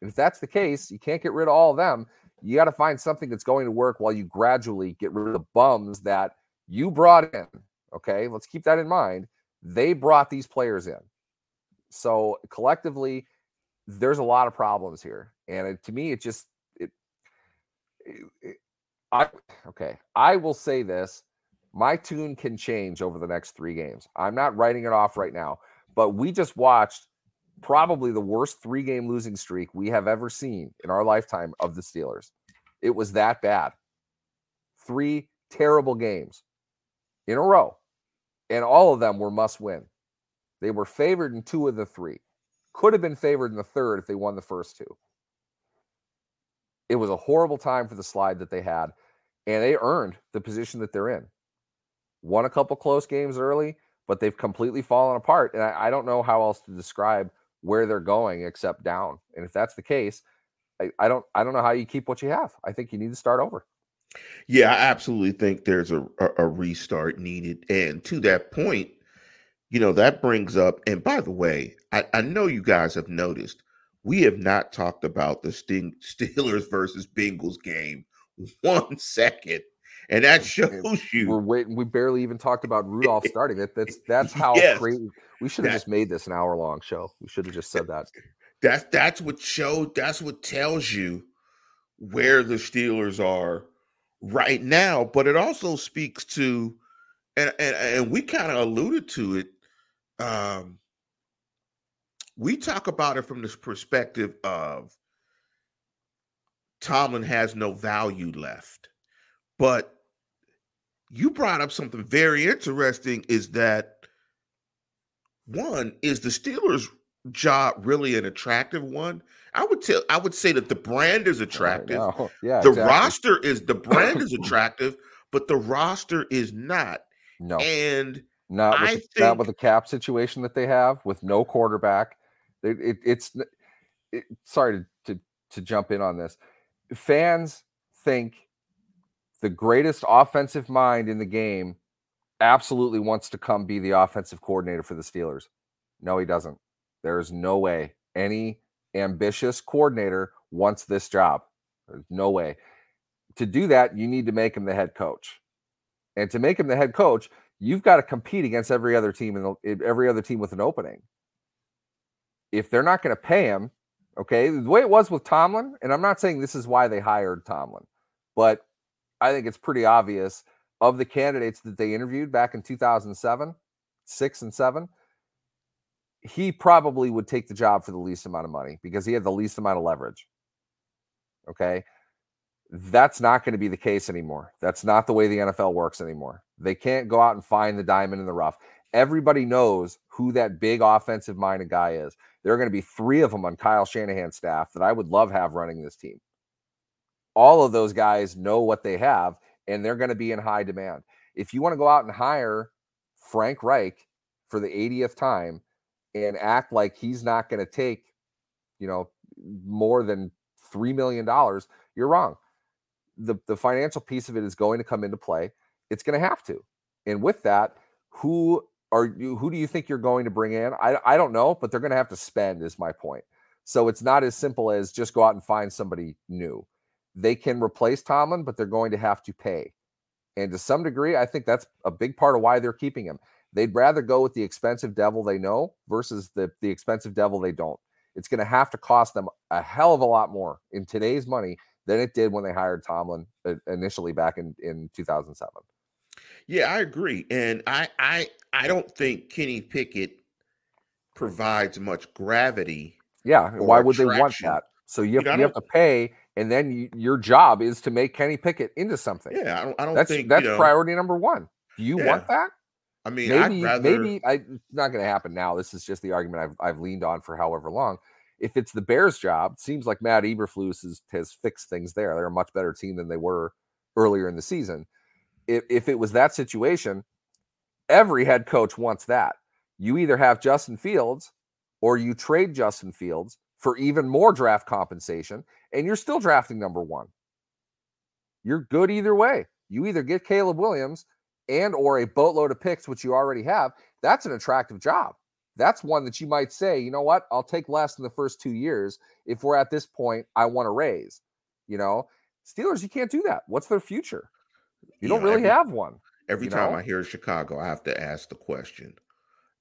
And if that's the case, you can't get rid of all of them you got to find something that's going to work while you gradually get rid of the bums that you brought in. Okay, let's keep that in mind. They brought these players in. So collectively, there's a lot of problems here. And it, to me, it just, it, it, it, I, okay, I will say this my tune can change over the next three games. I'm not writing it off right now, but we just watched probably the worst three game losing streak we have ever seen in our lifetime of the Steelers. It was that bad. Three terrible games in a row, and all of them were must win. They were favored in two of the three, could have been favored in the third if they won the first two. It was a horrible time for the slide that they had, and they earned the position that they're in. Won a couple close games early, but they've completely fallen apart. And I, I don't know how else to describe where they're going except down. And if that's the case, I, I don't I don't know how you keep what you have. I think you need to start over. Yeah, I absolutely think there's a, a, a restart needed. And to that point, you know, that brings up, and by the way, I, I know you guys have noticed we have not talked about the Sting, Steelers versus Bengals game one second and that shows you we're waiting. We barely even talked about Rudolph starting. That that's that's how yes, crazy. We should have just made this an hour long show. We should have just said that. That's that's what shows. That's what tells you where the Steelers are right now. But it also speaks to, and and, and we kind of alluded to it. Um, we talk about it from this perspective of Tomlin has no value left. But you brought up something very interesting is that one is the Steelers job really an attractive one? I would tell I would say that the brand is attractive. Oh, yeah, the exactly. roster is the brand is attractive, but the roster is not. No. And not with, the, think, not with the cap situation that they have with no quarterback. It, it, it's it, sorry to, to to jump in on this. Fans think the greatest offensive mind in the game absolutely wants to come be the offensive coordinator for the Steelers. No, he doesn't. There is no way any ambitious coordinator wants this job. There's no way. To do that, you need to make him the head coach. And to make him the head coach, you've got to compete against every other team the, every other team with an opening. if they're not going to pay him, okay, the way it was with Tomlin, and I'm not saying this is why they hired Tomlin, but I think it's pretty obvious of the candidates that they interviewed back in 2007, six and seven, he probably would take the job for the least amount of money because he had the least amount of leverage. Okay. That's not going to be the case anymore. That's not the way the NFL works anymore. They can't go out and find the diamond in the rough. Everybody knows who that big offensive minded guy is. There are going to be three of them on Kyle Shanahan's staff that I would love have running this team. All of those guys know what they have, and they're going to be in high demand. If you want to go out and hire Frank Reich for the 80th time and act like he's not going to take, you know, more than $3 million, you're wrong. The, the financial piece of it is going to come into play. It's going to have to. And with that, who are you, who do you think you're going to bring in? I, I don't know, but they're going to have to spend, is my point. So it's not as simple as just go out and find somebody new. They can replace Tomlin, but they're going to have to pay. And to some degree, I think that's a big part of why they're keeping him. They'd rather go with the expensive devil they know versus the, the expensive devil they don't. It's going to have to cost them a hell of a lot more in today's money than it did when they hired Tomlin uh, initially back in, in 2007. Yeah, I agree. And I I I don't think Kenny Pickett provides much gravity. Yeah, why would attraction. they want that? So you have, you, know, you have to pay, and then you, your job is to make Kenny Pickett into something. Yeah, I don't. I don't that's, think that's you know, priority number one. Do you yeah. want that? I mean, maybe rather... maybe I, it's not going to happen now. This is just the argument I've I've leaned on for however long. If it's the Bears' job, seems like Matt Eberflus has, has fixed things there. They're a much better team than they were earlier in the season. If if it was that situation, every head coach wants that. You either have Justin Fields or you trade Justin Fields for even more draft compensation, and you're still drafting number one. You're good either way. You either get Caleb Williams and or a boatload of picks, which you already have. That's an attractive job. That's one that you might say, you know what, I'll take less in the first two years. If we're at this point, I want to raise. You know, Steelers, you can't do that. What's their future? You, you don't know, really every, have one. Every time know? I hear Chicago, I have to ask the question: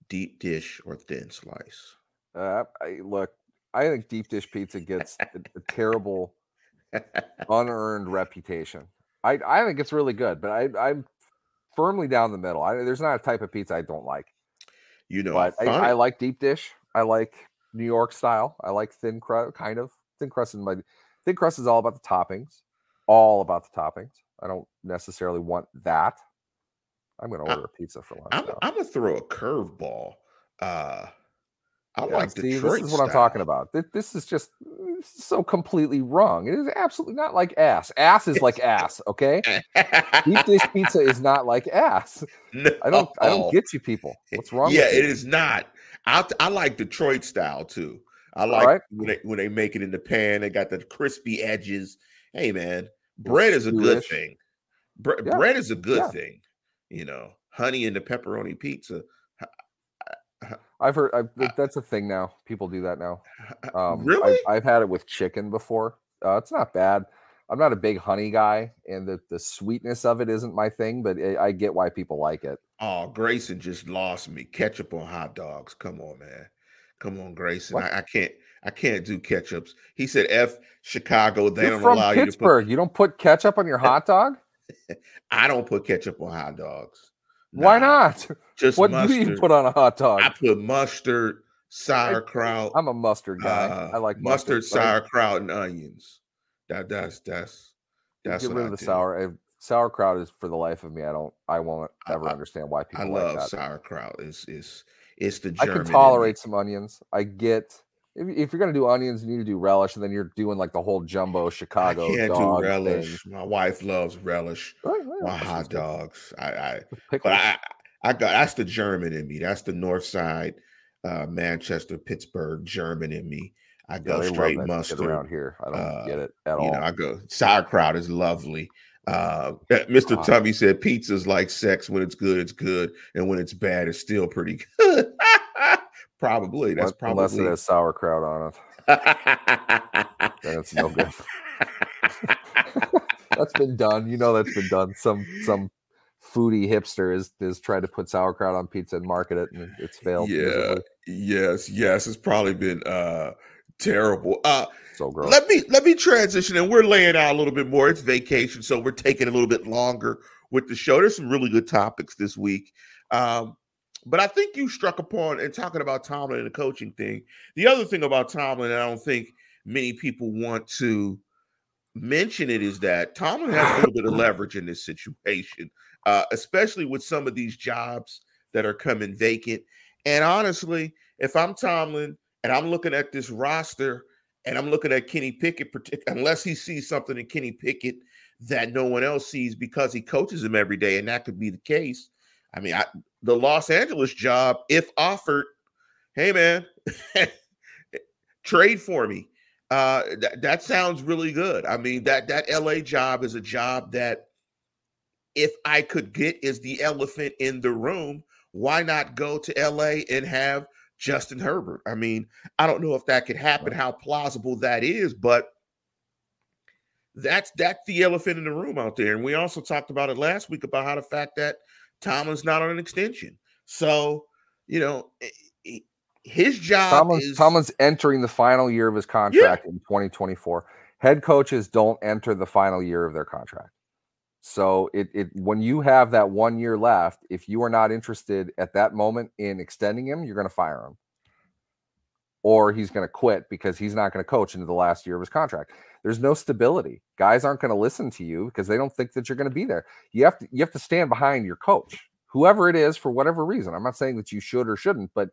deep dish or thin slice? Uh, I, look, I think deep dish pizza gets a, a terrible, unearned reputation. I, I think it's really good, but I, I'm firmly down the middle. I, there's not a type of pizza I don't like. You know, but I, I, like deep dish. I like New York style. I like thin crust, kind of thin crust. In my thin crust is all about the toppings, all about the toppings. I don't necessarily want that. I'm going to order a pizza for lunch. I'm, I'm going to throw a curveball. Uh, I yeah, like see, Detroit This is what style. I'm talking about. This, is just uh, so completely wrong. It is absolutely not like ass. Ass is like ass. Okay, deep dish pizza is not like ass. No. I don't. I don't get you people. What's wrong? Yeah, it is not. I I like Detroit style too. I like right. when they when they make it in the pan. They got the crispy edges. Hey man, bread is a good thing. Bre- yeah. Bread is a good yeah. thing. You know, honey and the pepperoni pizza. I've heard I've, that's a thing now. People do that now. Um, really? I've, I've, had it with chicken before. Uh, it's not bad. I'm not a big honey guy, and the, the sweetness of it isn't my thing, but it, I get why people like it. Oh, Grayson just lost me. Ketchup on hot dogs. Come on, man. Come on, Grayson. I, I, can't. I can't do ketchups. He said, "F Chicago." They You're don't allow Pittsburgh. you to put. You don't put ketchup on your hot dog. I don't put ketchup on hot dogs. Nah, Why not? Just what mustard. do you put on a hot dog? I put mustard, sauerkraut. I'm a mustard guy. Uh, I like mustard, mustard sauerkraut, and onions. That that's that's that's get rid of the do. sour. Sauerkraut is for the life of me. I don't. I won't ever I, understand why people. I like love that. sauerkraut. It's it's it's the. German I can tolerate some onions. I get if, if you're gonna do onions, you need to do relish, and then you're doing like the whole jumbo Chicago. I can't do relish. Thing. My wife loves relish. Oh, yeah, My hot dogs. I, I but I, I got that's the German in me. That's the North Side, uh, Manchester, Pittsburgh German in me. I go yeah, straight mustard around here. I don't uh, get it at all. Know, I go sauerkraut is lovely. Uh, Mr. Wow. Tummy said pizza's like sex. When it's good, it's good, and when it's bad, it's still pretty good. Probably. That's probably unless it has sauerkraut on it. then it's no good. that's been done. You know that's been done. Some some foodie hipster is has tried to put sauerkraut on pizza and market it, and it's failed. Yeah. miserably. Yes. Yes. It's probably been uh terrible. Uh So gross. let me let me transition and we're laying out a little bit more. It's vacation, so we're taking a little bit longer with the show. There's some really good topics this week. Um, but I think you struck upon and talking about Tomlin and the coaching thing. The other thing about Tomlin, I don't think many people want to mention it, is that Tomlin has a little bit of leverage in this situation, uh, especially with some of these jobs that are coming vacant. And honestly, if I'm Tomlin and I'm looking at this roster and I'm looking at Kenny Pickett, unless he sees something in Kenny Pickett that no one else sees because he coaches him every day, and that could be the case. I mean, I, the Los Angeles job, if offered, hey man, trade for me. Uh, that that sounds really good. I mean, that that LA job is a job that, if I could get, is the elephant in the room. Why not go to LA and have Justin Herbert? I mean, I don't know if that could happen, how plausible that is, but that's that's the elephant in the room out there. And we also talked about it last week about how the fact that Tomlin's not on an extension. So, you know, i- i- his job Tomlin's, is Tomlin's entering the final year of his contract in 2024. Head coaches don't enter the final year of their contract. So it, it when you have that one year left, if you are not interested at that moment in extending him, you're going to fire him. Or he's going to quit because he's not going to coach into the last year of his contract. There's no stability. Guys aren't going to listen to you because they don't think that you're going to be there. You have to you have to stand behind your coach, whoever it is, for whatever reason. I'm not saying that you should or shouldn't, but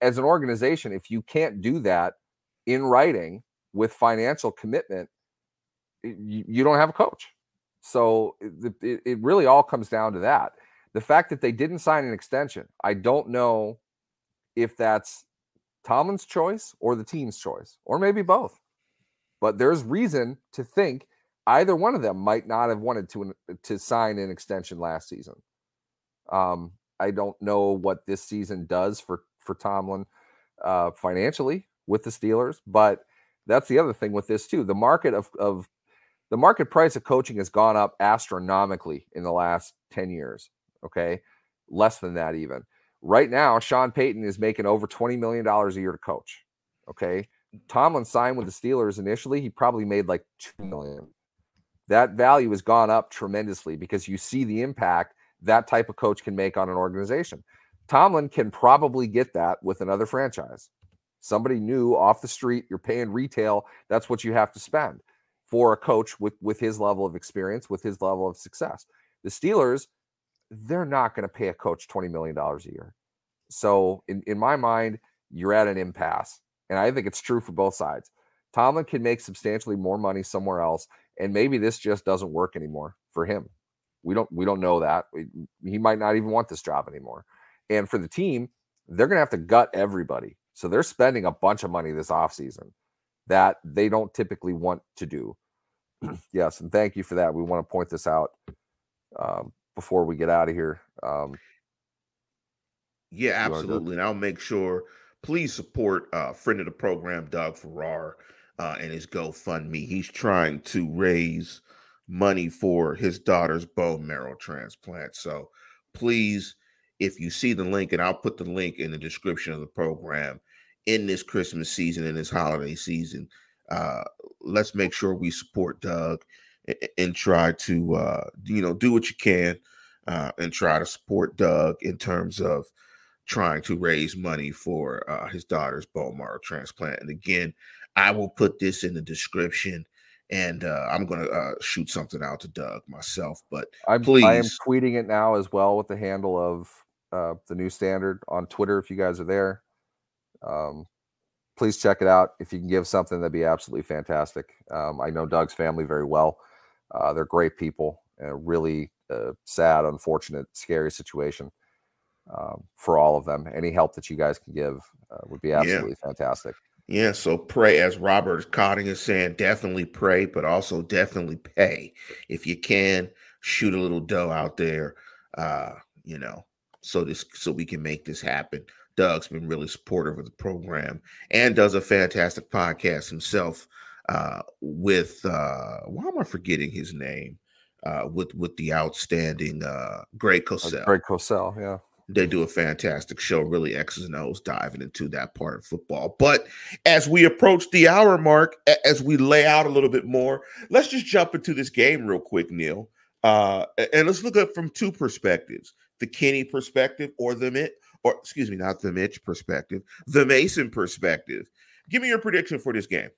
as an organization, if you can't do that in writing with financial commitment, you, you don't have a coach. So it, it, it really all comes down to that. The fact that they didn't sign an extension, I don't know if that's Tomlin's choice or the team's choice, or maybe both. But there's reason to think either one of them might not have wanted to to sign an extension last season. Um, I don't know what this season does for for Tomlin uh, financially with the Steelers, but that's the other thing with this too. The market of of the market price of coaching has gone up astronomically in the last 10 years. Okay. Less than that, even. Right now, Sean Payton is making over $20 million a year to coach. Okay. Tomlin signed with the Steelers initially, he probably made like 2 million. That value has gone up tremendously because you see the impact that type of coach can make on an organization. Tomlin can probably get that with another franchise. Somebody new off the street, you're paying retail, that's what you have to spend for a coach with with his level of experience, with his level of success. The Steelers, they're not going to pay a coach $20 million a year. So in, in my mind, you're at an impasse. And I think it's true for both sides. Tomlin can make substantially more money somewhere else, and maybe this just doesn't work anymore for him. We don't we don't know that. We, he might not even want this job anymore. And for the team, they're going to have to gut everybody. So they're spending a bunch of money this offseason that they don't typically want to do. yes, and thank you for that. We want to point this out um, before we get out of here. Um, Yeah, You wanna go? absolutely. And I'll make sure, please support uh friend of the program, Doug Farrar, uh, and his GoFundMe. He's trying to raise money for his daughter's bone marrow transplant. So please, if you see the link, and I'll put the link in the description of the program in this Christmas season, in this holiday season, uh, let's make sure we support Doug a- a- and try to uh, you know do what you can uh, and try to support Doug in terms of trying to raise money for uh, his daughter's bone marrow transplant. And again, I will put this in the description, and uh, I'm going to uh, shoot something out to Doug myself. But I'm, I am tweeting it now as well with the handle of uh, the new standard on Twitter. If you guys are there, um, please check it out. If you can give something, that'd be absolutely fantastic. Um, I know Doug's family very well. Uh, they're great people. And a really uh, sad, unfortunate, scary situation um, for all of them. Any help that you guys can give uh, would be Yeah. absolutely fantastic. yeah, so pray, as Robert Cotting is saying, definitely pray, but also definitely pay if you can. Shoot a little dough out there, uh, you know, so this so we can make this happen. Doug's been really supportive of the program and does a fantastic podcast himself uh, with uh, why am I forgetting his name? uh, with with the outstanding uh, Greg Uh, Cosell. Greg Cosell, yeah. They do a fantastic show, really X's and O's diving into that part of football. But as we approach the hour mark, as we lay out a little bit more, let's just jump into this game real quick, Neil. Uh, and let's look at from two perspectives: the Kenny perspective, or the Mitch, or excuse me, not the Mitch perspective, the Mason perspective. Give me your prediction for this game.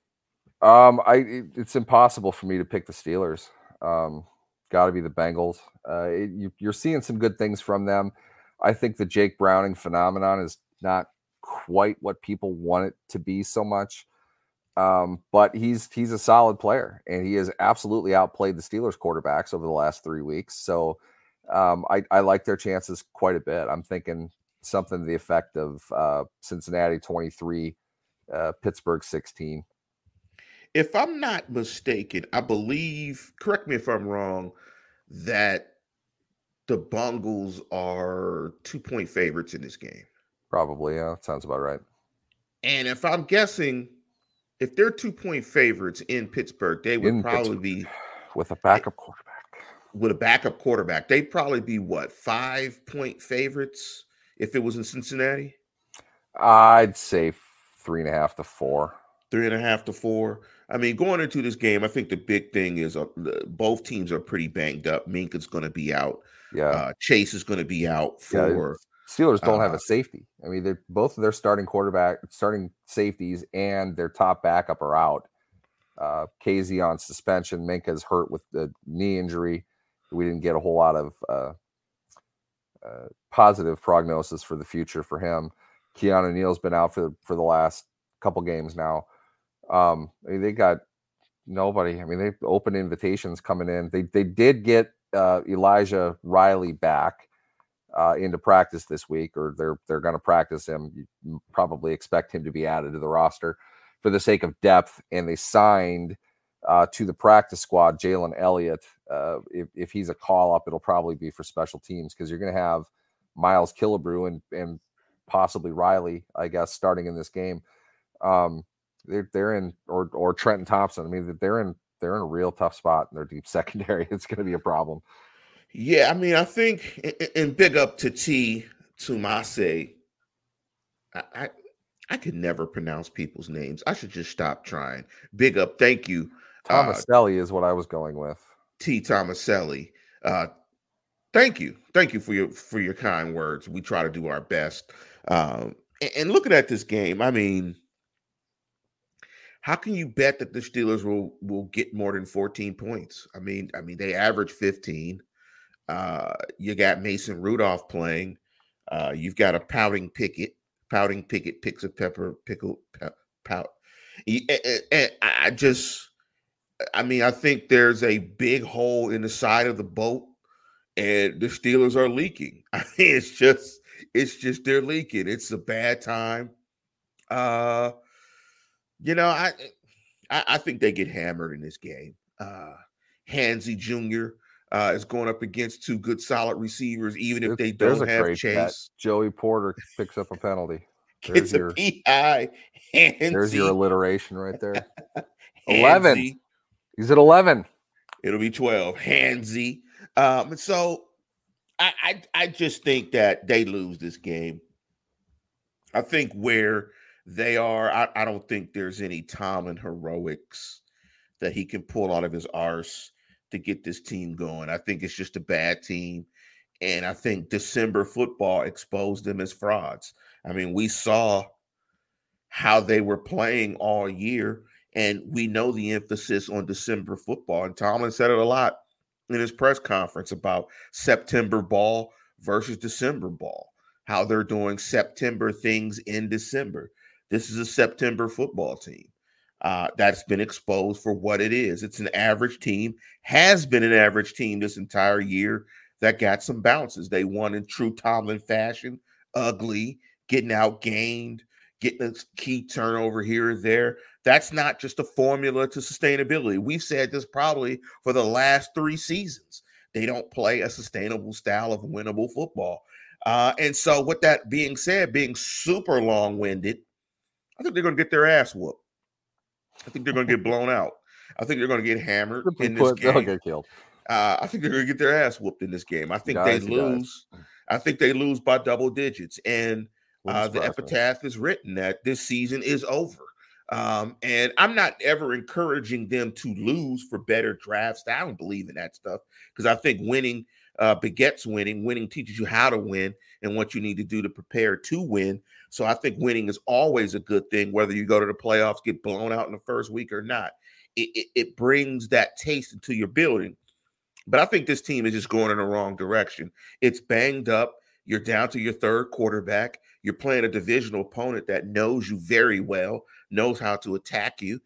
Um, I it- it's impossible for me to pick the Steelers. Um, got to be the Bengals. Uh, it- you, you're seeing some good things from them. I think the Jake Browning phenomenon is not quite what people want it to be so much. Um, but he's he's a solid player, and he has absolutely outplayed the Steelers quarterbacks over the last three weeks. So um, I, I like their chances quite a bit. I'm thinking something to the effect of uh, Cincinnati 23, uh, Pittsburgh 16. If I'm not mistaken, I believe, correct me if I'm wrong, that the Bungles are two point favorites in this game. Probably, yeah, sounds about right. And if I'm guessing, if they're two point favorites in Pittsburgh, they would In probably be With a backup quarterback. with a backup quarterback. They'd probably be what five point favorites if it was in Cincinnati, I'd say three and a half to four. three and a half to four. I mean, going into this game, I think the big thing is uh, both teams are pretty banged up. Minkah's going to be out. Yeah. Uh, Chase is going to be out Yeah, for. Steelers don't have uh, a safety. I mean, they're both of their starting quarterback, starting safeties, and their top backup are out. Uh, Kazee on suspension. Minkah's hurt with the knee injury. We didn't get a whole lot of uh, uh, positive prognosis for the future for him. Keanu Neal's been out for for the last couple games now. Um, they got nobody. I mean, they open invitations coming in. They they did get uh, Elijah Riley back uh, into practice this week, or they're they're going to practice him. You probably expect him to be added to the roster for the sake of depth. And they signed uh, to the practice squad Jalen Elliott. Uh, if if he's a call up, it'll probably be for special teams because you're going to have Miles Killebrew and and possibly Riley, I guess, starting in this game. Um, they're they're in or or Trenton Thompson. I mean, they're in they're in a real tough spot in their deep secondary. It's going to be a problem. Yeah, I mean, I think, and big up to T Tumase. I, I I could never pronounce people's names. I should just stop trying. Big up, thank you, Uh, Thomaselli is what I was going with. T Tomaselli. Uh, thank you, thank you for your for your kind words. We try to do our best. Um, and, and looking at this game, I mean, how can you bet that the Steelers will will get more than 14 points? I mean, I mean they average 15. Uh, you got Mason Rudolph playing. Uh, you've got a pouting picket, Pouting picket picks a pepper pickle pout. pout. Y- a- a- And I just, I mean, I think there's a big hole in the side of the boat, and the Steelers are leaking. I mean, it's just, it's just they're leaking. It's a bad time. Uh, you know, I, I, I think they get hammered in this game. Uh, Hansy Jr. Uh, is going up against two good, solid receivers, even if they don't a have great bet. Joey Porter picks up a penalty. There's a your PI. Hansy, there's your alliteration right there. 11. Hansy. He's at 11. It'll be 12. Handsy. Um, and so I, I I just think that they lose this game. I think where they are, I, I don't think there's any Tomlin heroics that he can pull out of his arse to get this team going. I think it's just a bad team. And I think December football exposed them as frauds. I mean, we saw how they were playing all year, and we know the emphasis on December football. And Tomlin said it a lot in his press conference about September ball versus December ball, how they're doing September things in December. This is a September football team uh, that's been exposed for what it is. It's an average team, has been an average team this entire year that got some bounces. They won in true Tomlin fashion, ugly, getting outgained, getting a key turnover here or there. That's not just a formula to sustainability. We've said this probably for the last three seasons. They don't play a sustainable style of winnable football. Uh, and so, with that being said, being super long winded, I think they're going to get their ass whooped. I think they're going to get blown out. I think they're going to get hammered in this put, they'll game. get killed. Uh, I think they're going to get their ass whooped in this game. I think guys, they lose. I think they lose by double digits, and uh, the epitaph is written that this season is over. Um, and I'm not ever encouraging them to lose for better drafts. I don't believe in that stuff because I think winning uh, begets winning. Winning teaches you how to win and what you need to do to prepare to win. So I think winning is always a good thing, whether you go to the playoffs, get blown out in the first week or not. It, it, it brings that taste into your building. But I think this team is just going in the wrong direction. It's banged up. You're down to your third quarterback. You're playing a divisional opponent that knows you very well, knows how to attack you.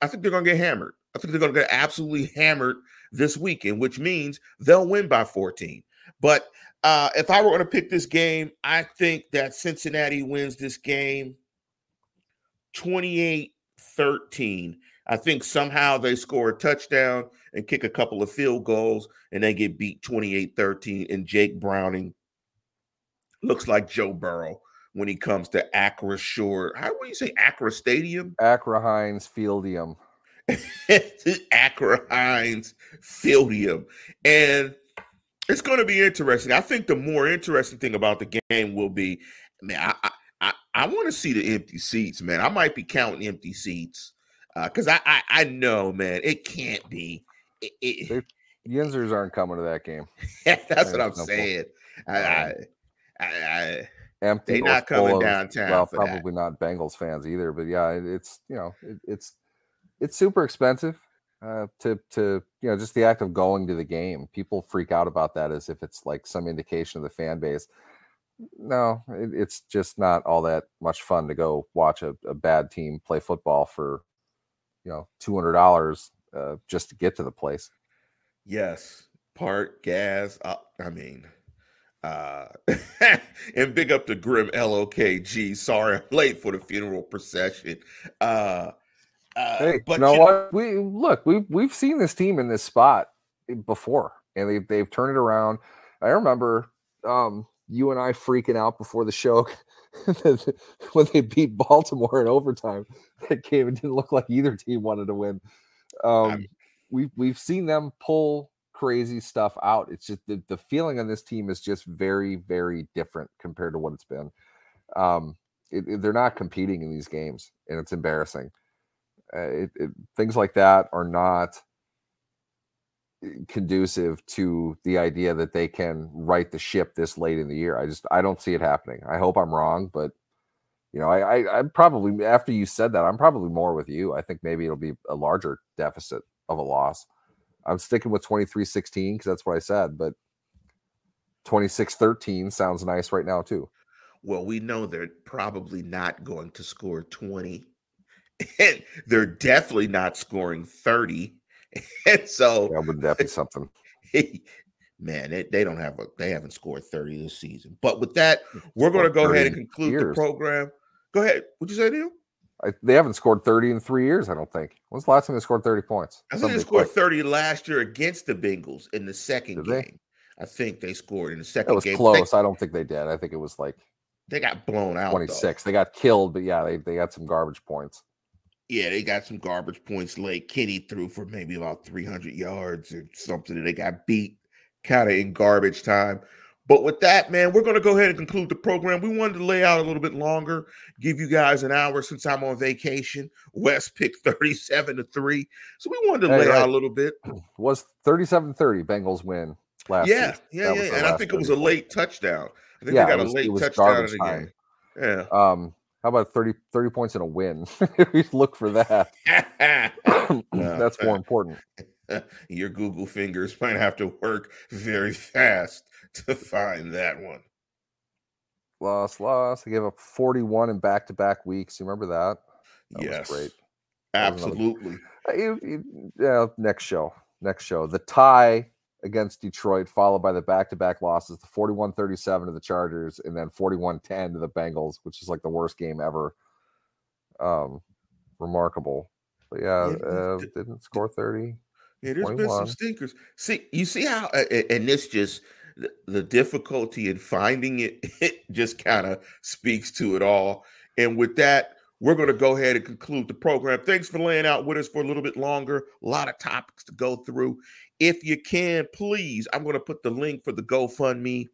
I think they're going to get hammered. I think they're going to get absolutely hammered this weekend, which means they'll win by 14. But uh, if I were going to pick this game, I think that Cincinnati wins this game 28 13. I think somehow they score a touchdown and kick a couple of field goals and they get beat 28 13. And Jake Browning looks like Joe Burrow when he comes to Acrisure. How do you say Acra Stadium? Acra Heinz Fieldium. Acra Heinz Fieldium. And it's going to be interesting. I think the more interesting thing about the game will be, man, I I, I want to see the empty seats, man. I might be counting empty seats because uh, I, I, I know, man, it can't be. It, it, Yinzers aren't coming to that game. that's what I'm no saying. I, I, I, empty. They're not coming downtown. Well, probably that. not Bengals fans either. But yeah, it's you know, it, it's it's super expensive uh, to to you know just the act of going to the game. People freak out about that as if it's like some indication of the fan base. No, it, it's just not all that much fun to go watch a, a bad team play football for you know two hundred dollars uh, just to get to the place. Yes, part gas. Uh, I mean, uh, and big up to Grim LOKG. Sorry, I'm late for the funeral procession. Uh, uh, hey, but you know what? We look, we we've seen this team in this spot before, and they they've turned it around. I remember um, you and I freaking out before the show when they beat Baltimore in overtime. That game it didn't look like either team wanted to win. Um, we've we've seen them pull crazy stuff out. It's just the, the feeling on this team is just very very different compared to what it's been. Um, it, it, they're not competing in these games, and it's embarrassing. Uh, it, things like that are not conducive to the idea that they can right the ship this late in the year. I just I don't see it happening. I hope I'm wrong, but you know, I, I I'm probably after you said that, I'm probably more with you. I think maybe it'll be a larger deficit of a loss. I'm sticking with 23-16 because that's what I said, but 26-13 sounds nice right now too. Well, we know they're probably not going to score 20. And they're definitely not scoring 30 and so yeah, would that be something? man, they, they don't have a they haven't scored 30 this season. But with that, we're going to go ahead and conclude years. the program. Go ahead. What'd you say, Neil? I, they haven't scored 30 in three years, I don't think. When's the last time they scored 30 points? I think they scored quick. 30 last year against the Bengals in the second game. I think they scored in the second game. it was game. close. They, I don't think they did. I think it was like they got blown out. 26. Though. They got killed, but yeah, they, they got some garbage points. Yeah, they got some garbage points late. Kenny threw for maybe about 300 yards or something, and they got beat kind of in garbage time. But with that, man, we're going to go ahead and conclude the program. We wanted to lay out a little bit longer, give you guys an hour since I'm on vacation. West picked 37 to 3. So we wanted to hey, lay right. out a little bit. Was 37 30 Bengals win last Yeah, yeah, yeah. And I think it was a late touchdown. I think yeah, they got was, a late touchdown in the time. game. Yeah. Um, how about 30, 30 points in a win? we look for that. That's more important. Your Google fingers might have to work very fast to find that one. Loss, loss. I gave up 41 in back to back weeks. You remember that? that yes. great. Absolutely. yeah, next show. Next show. The tie against Detroit, followed by the back-to-back losses, the 41-37 to the Chargers, and then 41-10 to the Bengals, which is like the worst game ever. Um, remarkable. But yeah, yeah uh, didn't score 30. Yeah, there's 21. been some stinkers. See, you see how, and this just the, the difficulty in finding it, it just kind of speaks to it all. And with that, we're going to go ahead and conclude the program. Thanks for laying out with us for a little bit longer. A lot of topics to go through. If you can, please, I'm going to put the link for the GoFundMe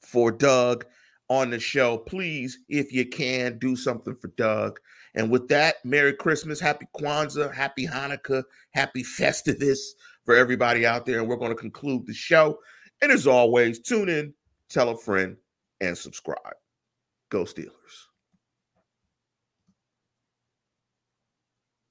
for Doug on the show. Please, if you can, do something for Doug. And with that, Merry Christmas, Happy Kwanzaa, Happy Hanukkah, Happy Festivus for everybody out there. And we're going to conclude the show. And as always, tune in, tell a friend, and subscribe. Go Steelers.